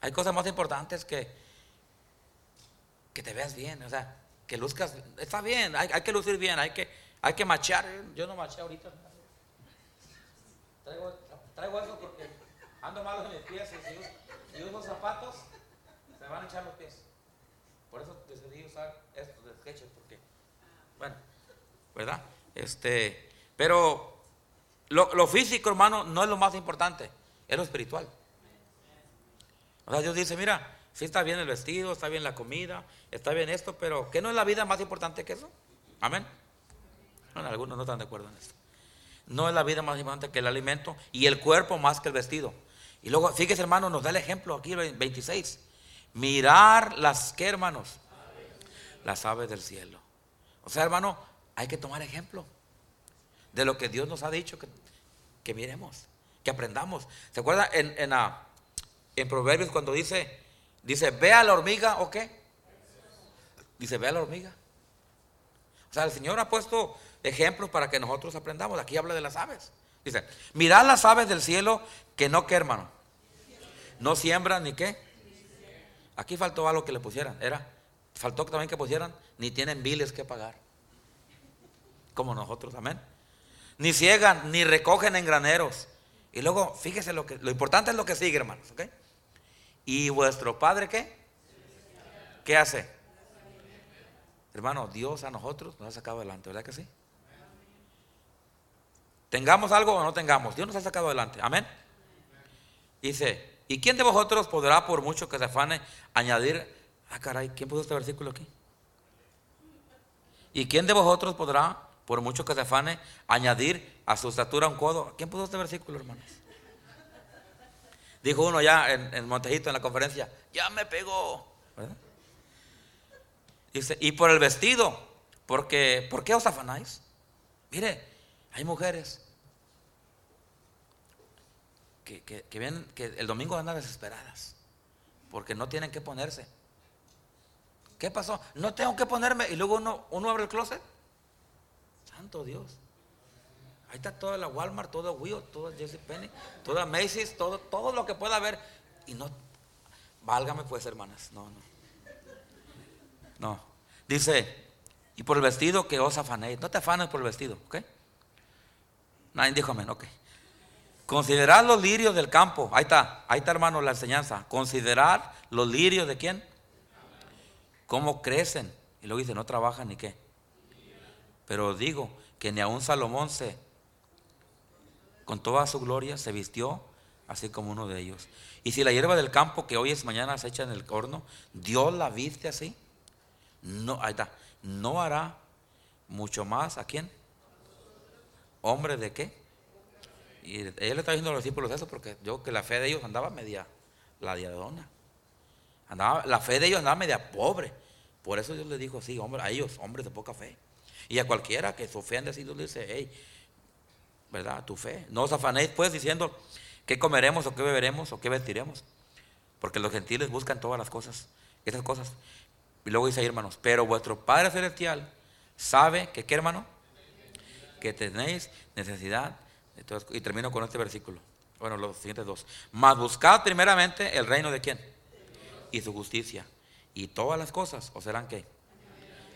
Hay cosas más importantes que que te veas bien, o sea, que luzcas, está bien, hay, que lucir bien, hay que, hay que machear. Yo no maché ahorita. Traigo, traigo eso porque ando malo en mis pies y si uso, zapatos, se van a echar los pies. Por eso decidí usar estos de sketches, porque, bueno, ¿verdad? Este, pero lo, lo, físico, hermano, no es lo más importante, es lo espiritual. O sea, Dios dice, mira, Sí está bien el vestido, está bien la comida, está bien esto, pero ¿qué no es la vida más importante que eso? Amén. Bueno, algunos no están de acuerdo en esto. No es la vida más importante que el alimento y el cuerpo más que el vestido. Y luego, fíjese hermano, nos da el ejemplo aquí, 26. Mirar las, ¿qué hermanos? Las aves del cielo. O sea, hermano, hay que tomar ejemplo de lo que Dios nos ha dicho que, miremos, que aprendamos. ¿Se acuerda en, en, ah, en Proverbios cuando dice, Dice, ve a la hormiga o qué? Dice, ve a la hormiga. O sea, el Señor ha puesto ejemplos para que nosotros aprendamos. Aquí habla de las aves. Dice, mirad las aves del cielo que no que hermano. No siembran ni qué. Aquí faltó algo que le pusieran. Era, faltó también que pusieran, ni tienen biles que pagar. Como nosotros, amén. Ni ciegan, ni recogen en graneros. Y luego, fíjese lo que, lo importante es lo que sigue, hermanos, ¿ok? ¿Y vuestro Padre qué? ¿Qué hace? Hermano, Dios a nosotros nos ha sacado adelante, ¿verdad que sí? Tengamos algo o no tengamos, Dios nos ha sacado adelante, amén. Dice, ¿y quién de vosotros podrá, por mucho que se afane, añadir, ah caray, ¿quién puso este versículo aquí? ¿Y quién de vosotros podrá, por mucho que se afane, añadir a su estatura un codo? ¿Quién puso este versículo, hermanos? Dijo uno ya en, Montejito en la conferencia, ya me pegó. Dice, y por el vestido, porque, ¿por qué os afanáis? Mire, hay mujeres que, que, que, que el domingo andan desesperadas porque no tienen que ponerse. ¿Qué pasó? No tengo que ponerme. Y luego uno, uno abre el closet. Santo Dios. Ahí está toda la Walmart, todo Wio, todo Jesse Penny, toda Macy's, todo, todo lo que pueda haber. Y no, válgame pues, hermanas. No, no. No. Dice, y por el vestido que os afanéis. No te afanes por el vestido, ¿ok? Nadie dijo amén, ok. Considerad los lirios del campo. Ahí está, ahí está, hermano, la enseñanza. Considerar los lirios de quién? Cómo crecen. Y luego dice, no trabajan ni qué. Pero digo que ni aun Salomón se con toda su gloria se vistió así como uno de ellos. Y si la hierba del campo que hoy es mañana se echa en el horno, Dios la viste así, no, ahí está, no hará mucho más a quién? Hombre de qué? Y él le está diciendo a los discípulos eso porque yo que la fe de ellos andaba media la diadona. Andaba, la fe de ellos andaba media pobre. Por eso Dios le dijo así, hombre, a ellos, hombres de poca fe. Y a cualquiera que se ofende así, Dios le dice, hey, ¿verdad? Tu fe. No os afanéis pues diciendo qué comeremos o qué beberemos o qué vestiremos. Porque los gentiles buscan todas las cosas, esas cosas. Y luego dice ahí, hermanos, pero vuestro Padre Celestial sabe que, ¿qué hermano? Que tenéis necesidad. y termino con este versículo. Bueno, los siguientes dos. Mas buscad primeramente el reino de quién? Y su justicia. Y todas las cosas os serán qué.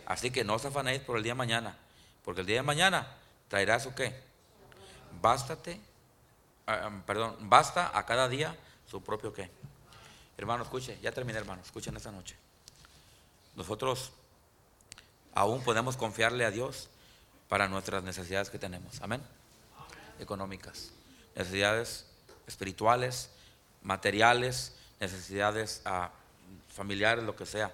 Así que no os afanéis por el día de mañana. Porque el día de mañana traerá su qué bástate, ah, perdón, basta a cada día su propio qué. Hermano, escuche, ya terminé, hermano, escuchen esta noche. Nosotros aún podemos confiarle a Dios para nuestras necesidades que tenemos. Amén. Económicas, necesidades espirituales, materiales, necesidades ah, familiares, lo que sea.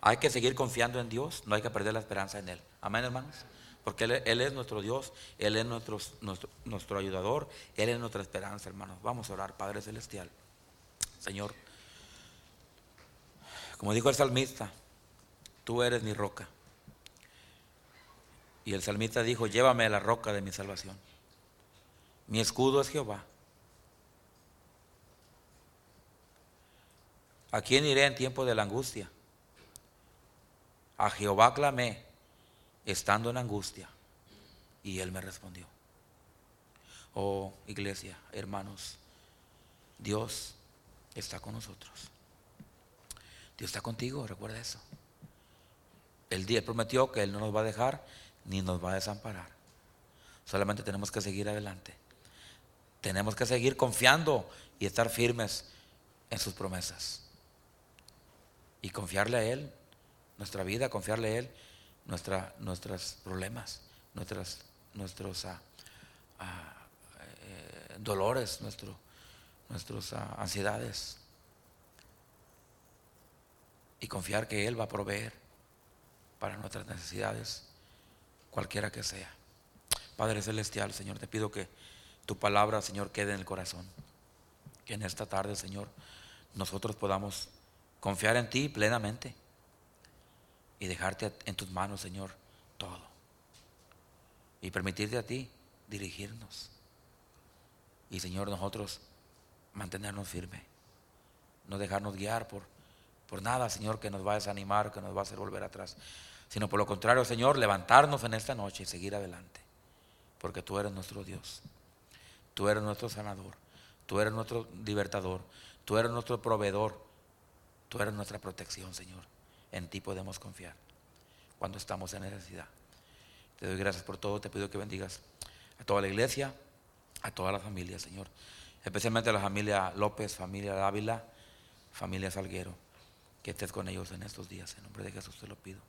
Hay que seguir confiando en Dios, no hay que perder la esperanza en Él. Amén, hermanos. Porque Él, es nuestro Dios, Él es nuestro, nuestro, nuestro ayudador, Él es nuestra esperanza, hermanos. Vamos a orar, Padre Celestial. Señor, como dijo el salmista, tú eres mi roca. Y el salmista dijo, llévame a la roca de mi salvación. Mi escudo es Jehová. ¿A quién iré en tiempo de la angustia? A Jehová clamé estando en angustia, y él me respondió. Oh, iglesia, hermanos, Dios está con nosotros. Dios está contigo, recuerda eso. El día prometió que Él no nos va a dejar ni nos va a desamparar. Solamente tenemos que seguir adelante. Tenemos que seguir confiando y estar firmes en sus promesas. Y confiarle a Él nuestra vida, confiarle a Él nuestra, nuestros problemas, nuestras, nuestros ah, ah, eh, dolores, nuestro, nuestras ah, ansiedades. Y confiar que Él va a proveer para nuestras necesidades, cualquiera que sea. Padre Celestial, Señor, te pido que tu palabra, Señor, quede en el corazón. Que en esta tarde, Señor, nosotros podamos confiar en ti plenamente y dejarte en tus manos, Señor, todo. Y permitirte a ti dirigirnos. Y, Señor, nosotros mantenernos firmes. No dejarnos guiar por, por nada, Señor, que nos va a desanimar, que nos va a hacer volver atrás. Sino por lo contrario, Señor, levantarnos en esta noche y seguir adelante. Porque tú eres nuestro Dios. Tú eres nuestro sanador. Tú eres nuestro libertador. Tú eres nuestro proveedor. Tú eres nuestra protección, Señor. En ti podemos confiar cuando estamos en necesidad. Te doy gracias por todo. Te pido que bendigas a toda la iglesia, a toda la familia, Señor. Especialmente a la familia López, familia Dávila, familia Salguero. Que estés con ellos en estos días. En nombre de Jesús te lo pido.